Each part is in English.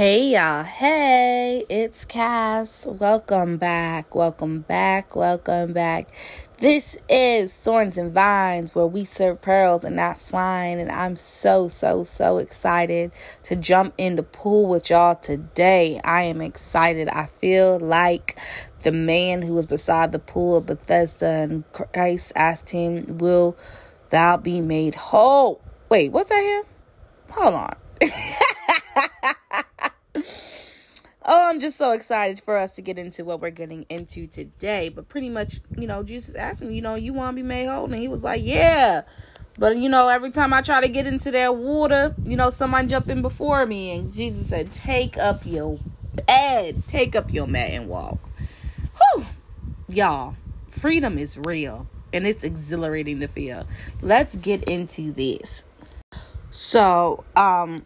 Hey y'all, hey, it's Cass. Welcome back, welcome back, welcome back. This is Thorns and Vines where we serve pearls and not swine. And I'm so, so, so excited to jump in the pool with y'all today. I am excited. I feel like the man who was beside the pool of Bethesda and Christ asked him, Will thou be made whole? Wait, what's that him? Hold on. oh, I'm just so excited for us to get into what we're getting into today. But pretty much, you know, Jesus asked him, you know, you want to be made whole? And he was like, yeah. But, you know, every time I try to get into that water, you know, someone jump in before me. And Jesus said, take up your bed, take up your mat and walk. Whew. Y'all, freedom is real and it's exhilarating to feel. Let's get into this. So, um,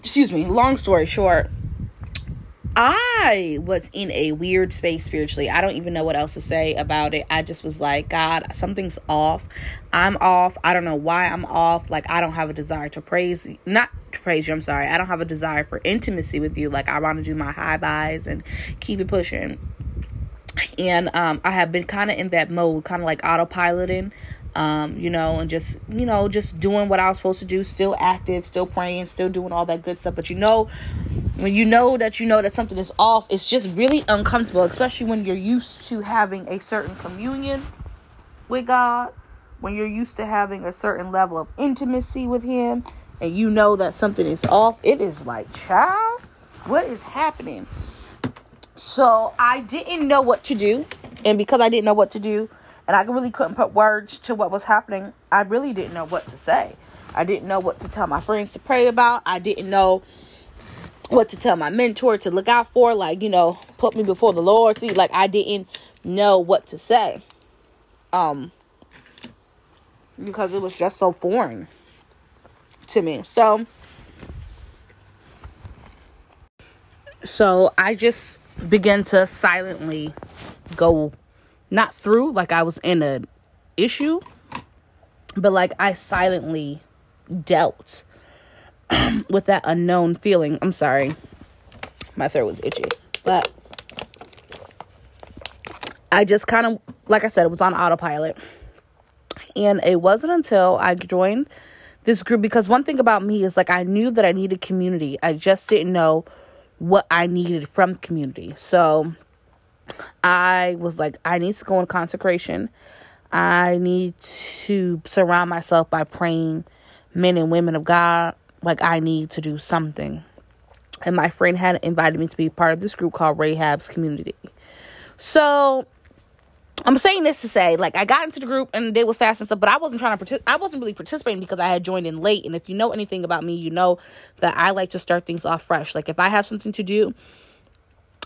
excuse me, long story short, I was in a weird space spiritually. I don't even know what else to say about it. I just was like, God, something's off. I'm off. I don't know why I'm off. Like, I don't have a desire to praise, not to praise you. I'm sorry. I don't have a desire for intimacy with you. Like, I want to do my high buys and keep it pushing. And um, I have been kind of in that mode, kind of like autopiloting um, you know, and just, you know, just doing what I was supposed to do, still active, still praying, still doing all that good stuff. But you know, when you know that you know that something is off, it's just really uncomfortable, especially when you're used to having a certain communion with God, when you're used to having a certain level of intimacy with Him, and you know that something is off. It is like, child, what is happening? So I didn't know what to do. And because I didn't know what to do, and I really couldn't put words to what was happening. I really didn't know what to say. I didn't know what to tell my friends to pray about. I didn't know what to tell my mentor to look out for, like, you know, put me before the Lord. See, like I didn't know what to say. Um because it was just so foreign to me. So so I just began to silently go not through like I was in an issue, but like I silently dealt with that unknown feeling. I'm sorry. My throat was itchy. But I just kind of like I said it was on autopilot. And it wasn't until I joined this group because one thing about me is like I knew that I needed community. I just didn't know what I needed from community. So I was like, I need to go in consecration. I need to surround myself by praying men and women of God. Like, I need to do something. And my friend had invited me to be part of this group called Rahab's Community. So, I'm saying this to say, like, I got into the group and they was fast and stuff, but I wasn't trying to partic- I wasn't really participating because I had joined in late. And if you know anything about me, you know that I like to start things off fresh. Like, if I have something to do,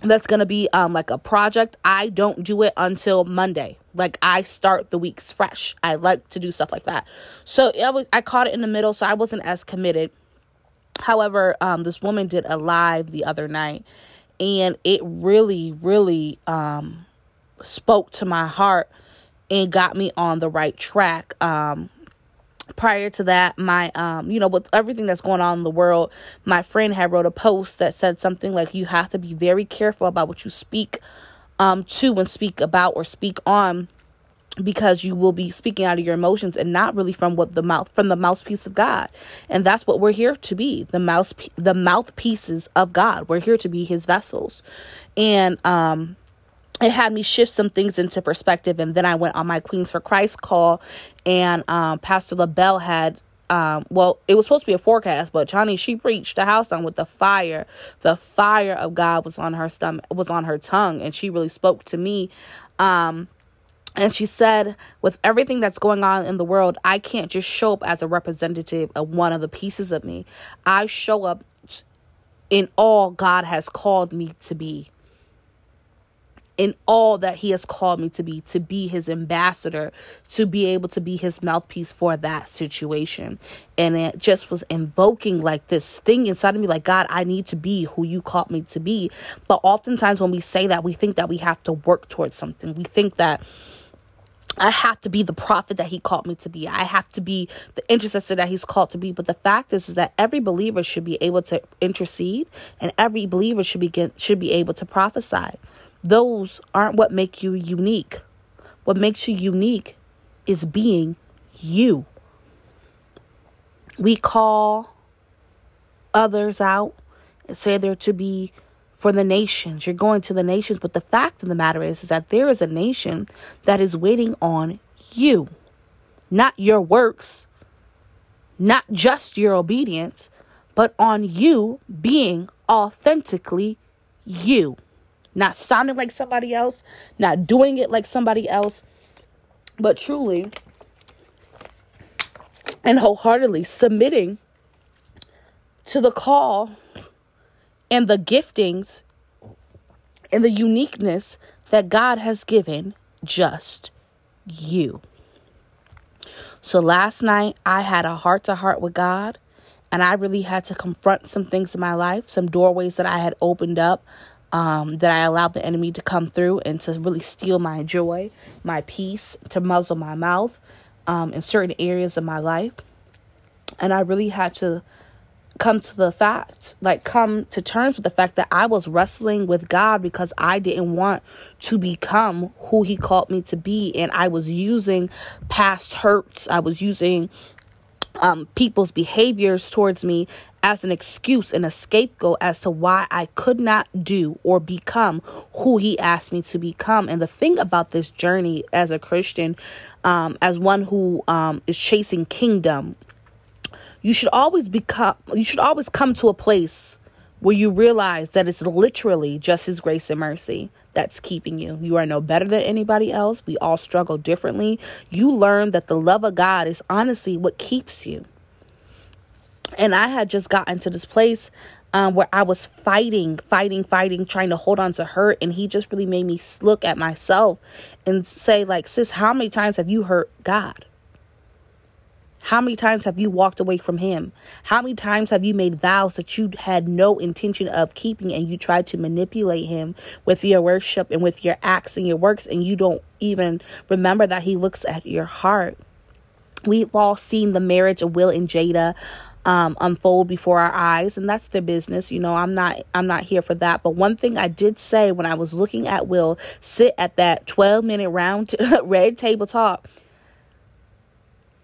that's to be um like a project i don't do it until monday like i start the weeks fresh i like to do stuff like that so I, was, I caught it in the middle so i wasn't as committed however um this woman did a live the other night and it really really um spoke to my heart and got me on the right track. Um prior to that my um you know with everything that's going on in the world my friend had wrote a post that said something like you have to be very careful about what you speak um to and speak about or speak on because you will be speaking out of your emotions and not really from what the mouth from the mouthpiece of God. And that's what we're here to be, the mouth the mouthpieces of God. We're here to be his vessels. And um it had me shift some things into perspective and then i went on my queens for christ call and um, pastor labelle had um, well it was supposed to be a forecast but johnny she preached the house down with the fire the fire of god was on her stomach was on her tongue and she really spoke to me um, and she said, with everything that's going on in the world, I can't just show up as a representative of one of the pieces of me. I show up in all God has called me to be. In all that he has called me to be to be his ambassador to be able to be his mouthpiece for that situation. And it just was invoking like this thing inside of me like god i need to be who you called me to be. But oftentimes when we say that we think that we have to work towards something. We think that I have to be the prophet that he called me to be. I have to be the intercessor that he's called to be. But the fact is, is that every believer should be able to intercede and every believer should be get, should be able to prophesy. Those aren't what make you unique. What makes you unique is being you. We call others out and say they're to be for the nations. You're going to the nations. But the fact of the matter is, is that there is a nation that is waiting on you, not your works, not just your obedience, but on you being authentically you. Not sounding like somebody else, not doing it like somebody else, but truly and wholeheartedly submitting to the call and the giftings and the uniqueness that God has given just you. So last night, I had a heart to heart with God, and I really had to confront some things in my life, some doorways that I had opened up um, that I allowed the enemy to come through and to really steal my joy, my peace, to muzzle my mouth um, in certain areas of my life. And I really had to come to the fact, like come to terms with the fact that I was wrestling with God because I didn't want to become who He called me to be. And I was using past hurts, I was using um, people's behaviors towards me as an excuse and a scapegoat as to why I could not do or become who he asked me to become. And the thing about this journey as a Christian, um, as one who um, is chasing kingdom, you should always become you should always come to a place where you realize that it's literally just his grace and mercy that's keeping you. You are no better than anybody else. We all struggle differently. You learn that the love of God is honestly what keeps you. And I had just gotten to this place um, where I was fighting, fighting, fighting, trying to hold on to hurt. And he just really made me look at myself and say, like, sis, how many times have you hurt God? How many times have you walked away from Him? How many times have you made vows that you had no intention of keeping and you tried to manipulate Him with your worship and with your acts and your works and you don't even remember that He looks at your heart? We've all seen the marriage of Will and Jada um, unfold before our eyes and that's their business you know i'm not i'm not here for that but one thing i did say when i was looking at will sit at that 12 minute round red table talk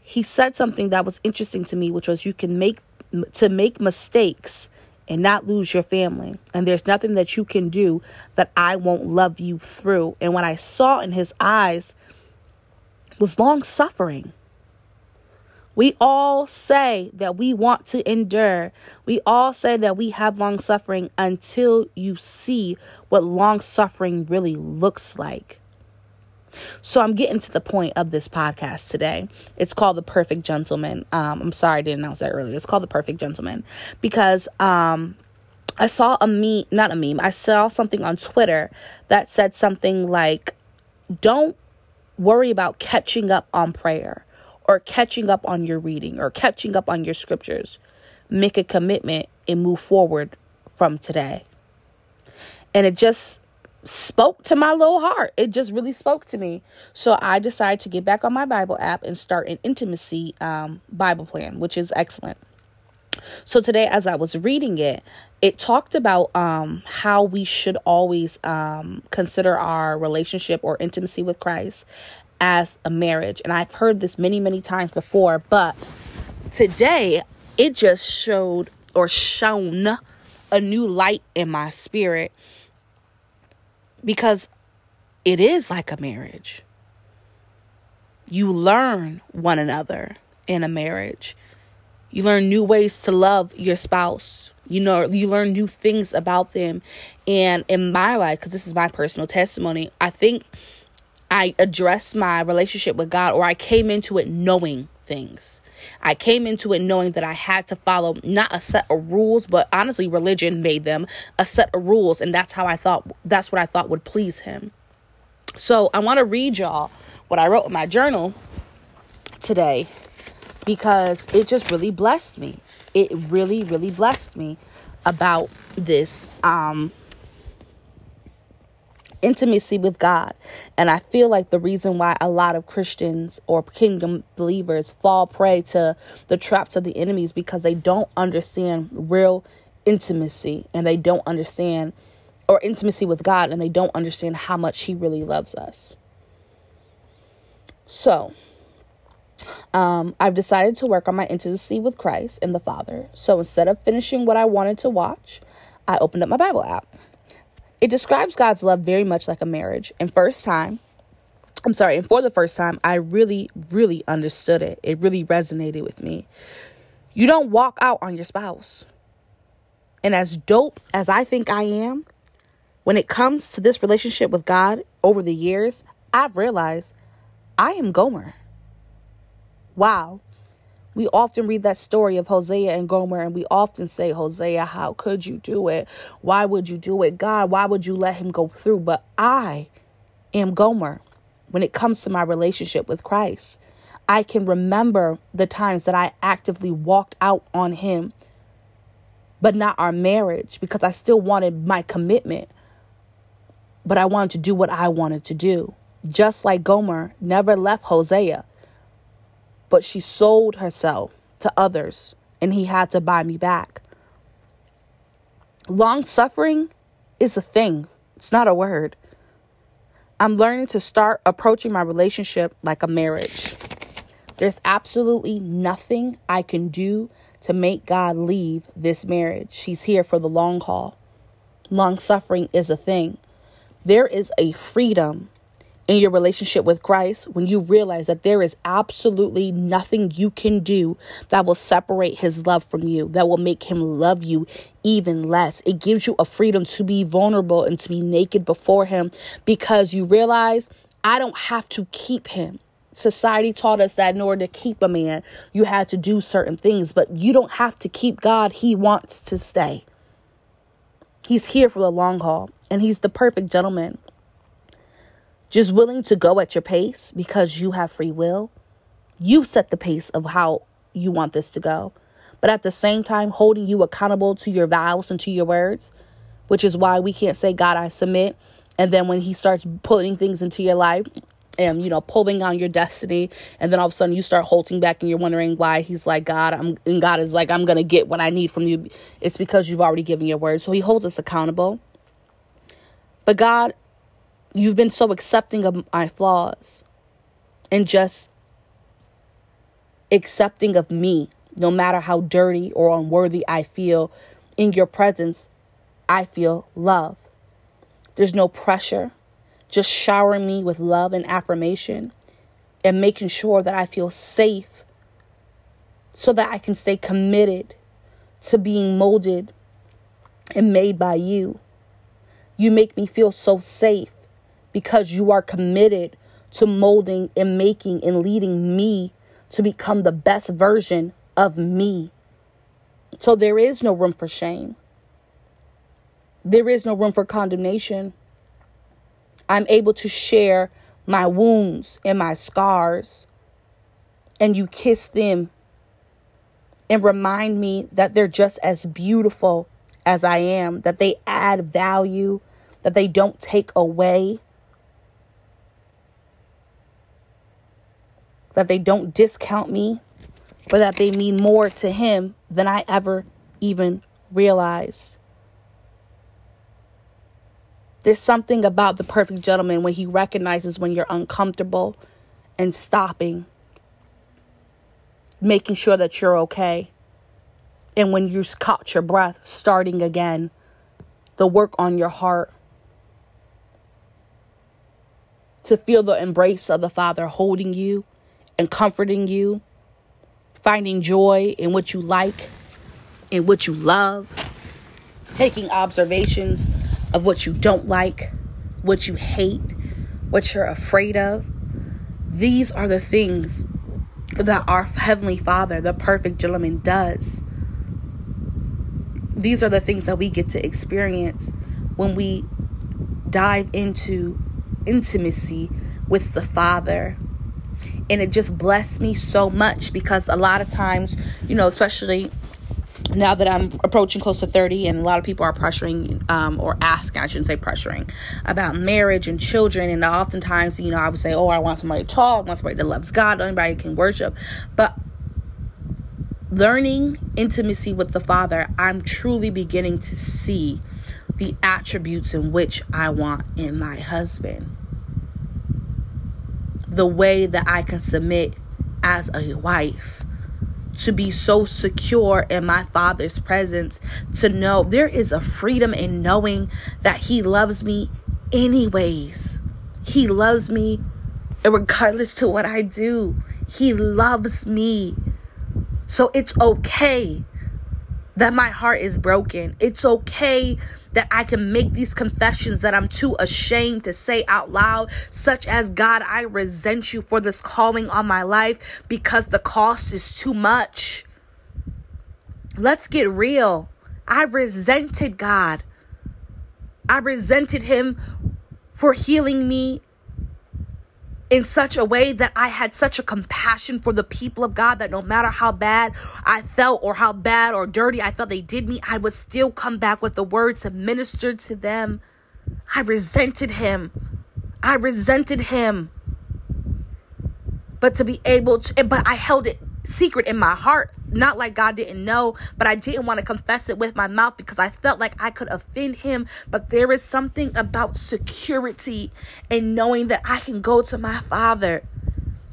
he said something that was interesting to me, which was you can make to make mistakes and not lose your family. And there's nothing that you can do that I won't love you through. And what I saw in his eyes was long suffering. We all say that we want to endure. We all say that we have long suffering until you see what long suffering really looks like. So I'm getting to the point of this podcast today. It's called The Perfect Gentleman. Um, I'm sorry I didn't announce that earlier. It's called The Perfect Gentleman because um, I saw a meme, not a meme, I saw something on Twitter that said something like, don't worry about catching up on prayer or catching up on your reading or catching up on your scriptures. Make a commitment and move forward from today. And it just spoke to my little heart. It just really spoke to me. So I decided to get back on my Bible app and start an intimacy um, Bible plan, which is excellent. So today, as I was reading it, it talked about um, how we should always um, consider our relationship or intimacy with Christ as a marriage. And I've heard this many, many times before, but today it just showed or shone a new light in my spirit because it is like a marriage. You learn one another in a marriage. You learn new ways to love your spouse. You know, you learn new things about them. And in my life, because this is my personal testimony, I think I addressed my relationship with God or I came into it knowing things. I came into it knowing that I had to follow not a set of rules, but honestly, religion made them a set of rules. And that's how I thought, that's what I thought would please him. So I want to read y'all what I wrote in my journal today because it just really blessed me. It really, really blessed me about this um intimacy with God. And I feel like the reason why a lot of Christians or kingdom believers fall prey to the traps of the enemies because they don't understand real intimacy and they don't understand or intimacy with God and they don't understand how much he really loves us. So, um, I've decided to work on my intimacy with Christ and the Father. So instead of finishing what I wanted to watch, I opened up my Bible app. It describes God's love very much like a marriage. And first time, I'm sorry, and for the first time, I really, really understood it. It really resonated with me. You don't walk out on your spouse. And as dope as I think I am, when it comes to this relationship with God over the years, I've realized I am Gomer. Wow. We often read that story of Hosea and Gomer, and we often say, Hosea, how could you do it? Why would you do it? God, why would you let him go through? But I am Gomer when it comes to my relationship with Christ. I can remember the times that I actively walked out on him, but not our marriage because I still wanted my commitment. But I wanted to do what I wanted to do. Just like Gomer never left Hosea but she sold herself to others and he had to buy me back. Long suffering is a thing, it's not a word. I'm learning to start approaching my relationship like a marriage. There's absolutely nothing I can do to make God leave this marriage. He's here for the long haul. Long suffering is a thing. There is a freedom in your relationship with Christ when you realize that there is absolutely nothing you can do that will separate his love from you, that will make him love you even less. It gives you a freedom to be vulnerable and to be naked before him because you realize I don't have to keep him. Society taught us that in order to keep a man, you had to do certain things, but you don't have to keep God. He wants to stay. He's here for the long haul, and he's the perfect gentleman just willing to go at your pace because you have free will. You set the pace of how you want this to go. But at the same time, holding you accountable to your vows and to your words, which is why we can't say, God, I submit. And then when He starts putting things into your life, and you know pulling on your destiny and then all of a sudden you start halting back and you're wondering why he's like god i'm and god is like i'm gonna get what i need from you it's because you've already given your word so he holds us accountable but god You've been so accepting of my flaws and just accepting of me, no matter how dirty or unworthy I feel. In your presence, I feel love. There's no pressure, just showering me with love and affirmation and making sure that I feel safe so that I can stay committed to being molded and made by you. You make me feel so safe because you are committed to molding and making and leading me to become the best version of me. So there is no room for shame. There is no room for condemnation. I'm able to share my wounds and my scars, and you kiss them and remind me that they're just as beautiful as I am, that they add value, that they don't take away. That they don't discount me, but that they mean more to him than I ever even realized. There's something about the perfect gentleman when he recognizes when you're uncomfortable and stopping, making sure that you're okay. And when you caught your breath, starting again, the work on your heart. To feel the embrace of the Father holding you and comforting you, finding joy in what you like, in what you love, taking observations of what you don't like, what you hate, what you're afraid of. These are the things that our Heavenly Father, the perfect gentleman, does. These are the things that we get to experience when we dive into intimacy with the Father and it just blessed me so much because a lot of times, you know, especially now that I'm approaching close to 30 and a lot of people are pressuring um, or asking, I shouldn't say pressuring, about marriage and children. And oftentimes, you know, I would say, oh, I want somebody tall, I want somebody that loves God, anybody can worship. But learning intimacy with the Father, I'm truly beginning to see the attributes in which I want in my husband. The way that I can submit as a wife to be so secure in my father's presence, to know there is a freedom in knowing that he loves me anyways. He loves me regardless to what I do. He loves me. So it's okay that my heart is broken. It's okay that I can make these confessions that I'm too ashamed to say out loud, such as God, I resent you for this calling on my life because the cost is too much. Let's get real. I resented God. I resented Him for healing me in such a way that I had such a compassion for the people of God that no matter how bad I felt or how bad or dirty I felt they did me, I would still come back with the word to minister to them. I resented him. I resented him. But to be able to, but I held it secret in my heart. Not like God didn't know, but I didn't want to confess it with my mouth because I felt like I could offend him. But there is something about security and knowing that I can go to my father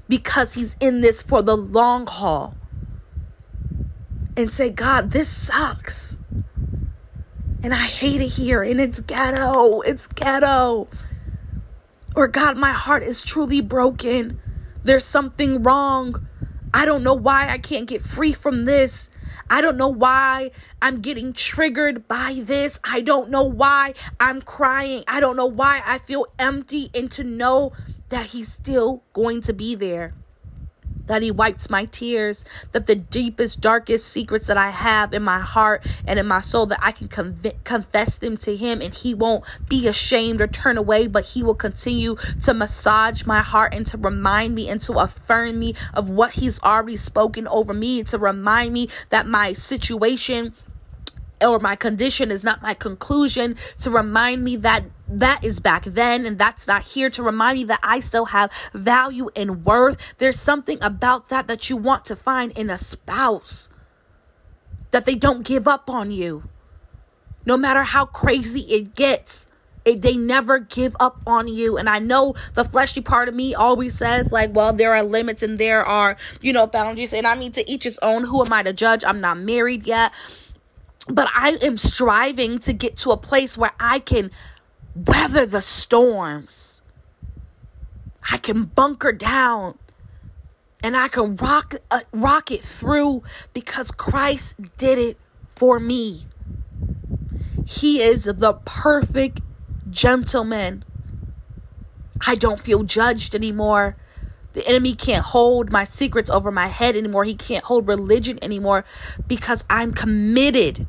because he's in this for the long haul and say, God, this sucks. And I hate it here. And it's ghetto. It's ghetto. Or, God, my heart is truly broken. There's something wrong. I don't know why I can't get free from this. I don't know why I'm getting triggered by this. I don't know why I'm crying. I don't know why I feel empty and to know that he's still going to be there that he wipes my tears, that the deepest, darkest secrets that I have in my heart and in my soul, that I can conv- confess them to him and he won't be ashamed or turn away, but he will continue to massage my heart and to remind me and to affirm me of what he's already spoken over me, to remind me that my situation or my condition is not my conclusion to remind me that that is back then and that's not here to remind me that I still have value and worth. There's something about that that you want to find in a spouse that they don't give up on you. No matter how crazy it gets, it, they never give up on you. And I know the fleshy part of me always says, like, well, there are limits and there are, you know, boundaries. And I mean, to each his own. Who am I to judge? I'm not married yet but I am striving to get to a place where I can weather the storms. I can bunker down and I can rock uh, rock it through because Christ did it for me. He is the perfect gentleman. I don't feel judged anymore. The enemy can't hold my secrets over my head anymore. He can't hold religion anymore because I'm committed.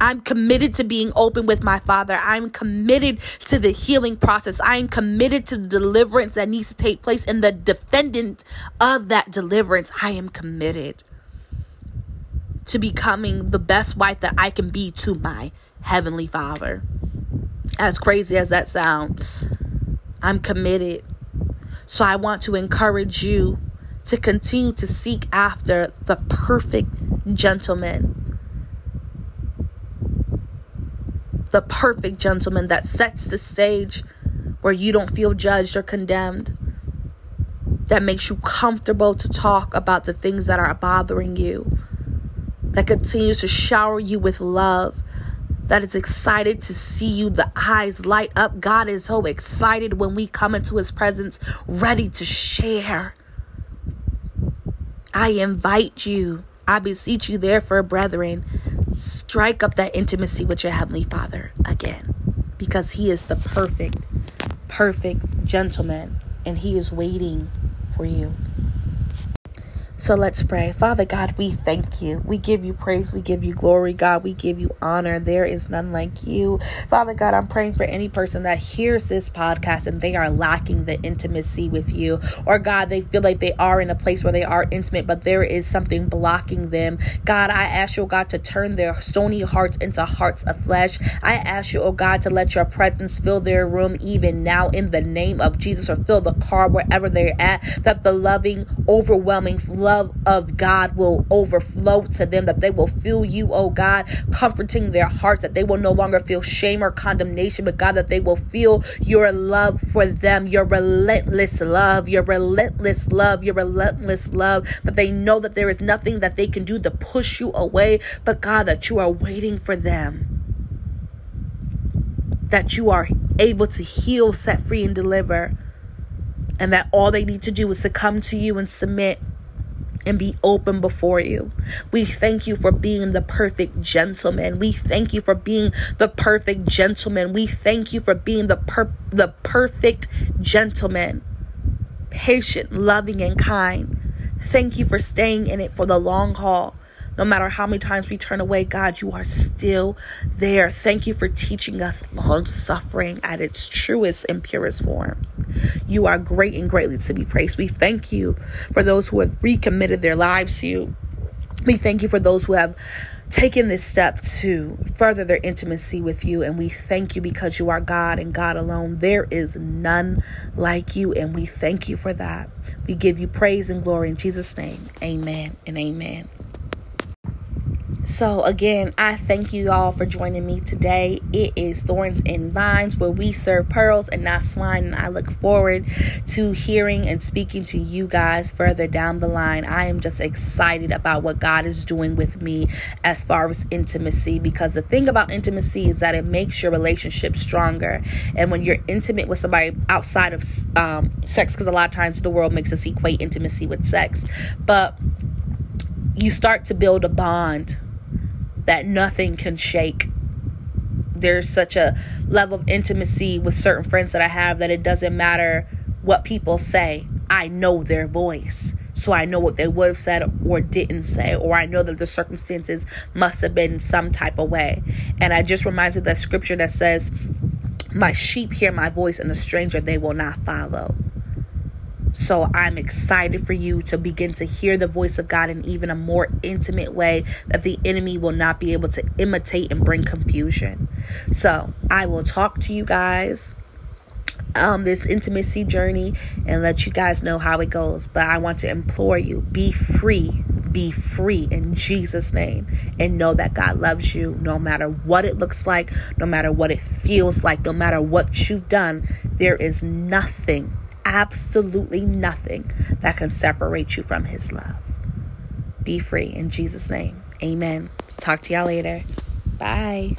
I'm committed to being open with my Father. I'm committed to the healing process. I am committed to the deliverance that needs to take place and the defendant of that deliverance. I am committed to becoming the best wife that I can be to my Heavenly Father. As crazy as that sounds, I'm committed. So I want to encourage you to continue to seek after the perfect gentleman. The perfect gentleman that sets the stage where you don't feel judged or condemned. That makes you comfortable to talk about the things that are bothering you. That continues to shower you with love that is excited to see you. The eyes light up. God is so excited when we come into his presence, ready to share. I invite you, I beseech you, therefore, brethren, strike up that intimacy with your Heavenly Father again because He is the perfect, perfect gentleman and He is waiting for you. So let's pray. Father God, we thank you. We give you praise. We give you glory, God. We give you honor. There is none like you. Father God, I'm praying for any person that hears this podcast and they are lacking the intimacy with you. Or God, they feel like they are in a place where they are intimate, but there is something blocking them. God, I ask you, oh God, to turn their stony hearts into hearts of flesh. I ask you, oh God, to let your presence fill their room even now in the name of Jesus or fill the car wherever they're at, that the loving, overwhelming love love of God will overflow to them, that they will feel you, oh God, comforting their hearts, that they will no longer feel shame or condemnation, but God, that they will feel your love for them, your relentless love, your relentless love, your relentless love, that they know that there is nothing that they can do to push you away, but God, that you are waiting for them. That you are able to heal, set free, and deliver and that all they need to do is to come to you and submit and be open before you. We thank you for being the perfect gentleman. We thank you for being the perfect gentleman. We thank you for being the per- the perfect gentleman. Patient, loving and kind. Thank you for staying in it for the long haul. No matter how many times we turn away, God, you are still there. Thank you for teaching us long suffering at its truest and purest forms. You are great and greatly to be praised. We thank you for those who have recommitted their lives to you. We thank you for those who have taken this step to further their intimacy with you. And we thank you because you are God and God alone. There is none like you. And we thank you for that. We give you praise and glory in Jesus' name. Amen and amen. So, again, I thank you all for joining me today. It is Thorns and Vines where we serve pearls and not swine. And I look forward to hearing and speaking to you guys further down the line. I am just excited about what God is doing with me as far as intimacy because the thing about intimacy is that it makes your relationship stronger. And when you're intimate with somebody outside of um, sex, because a lot of times the world makes us equate intimacy with sex, but you start to build a bond that nothing can shake. There's such a level of intimacy with certain friends that I have that it doesn't matter what people say. I know their voice. So I know what they would have said or didn't say, or I know that the circumstances must have been some type of way. And I just reminds me that scripture that says, My sheep hear my voice, and the stranger they will not follow. So I'm excited for you to begin to hear the voice of God in even a more intimate way that the enemy will not be able to imitate and bring confusion. So I will talk to you guys um this intimacy journey and let you guys know how it goes. But I want to implore you, be free be free in Jesus' name and know that God loves you no matter what it looks like, no matter what it feels like, no matter what you've done. There is nothing absolutely nothing that can separate you from His love. Be free in Jesus' name. Amen. Talk to y'all later. Bye.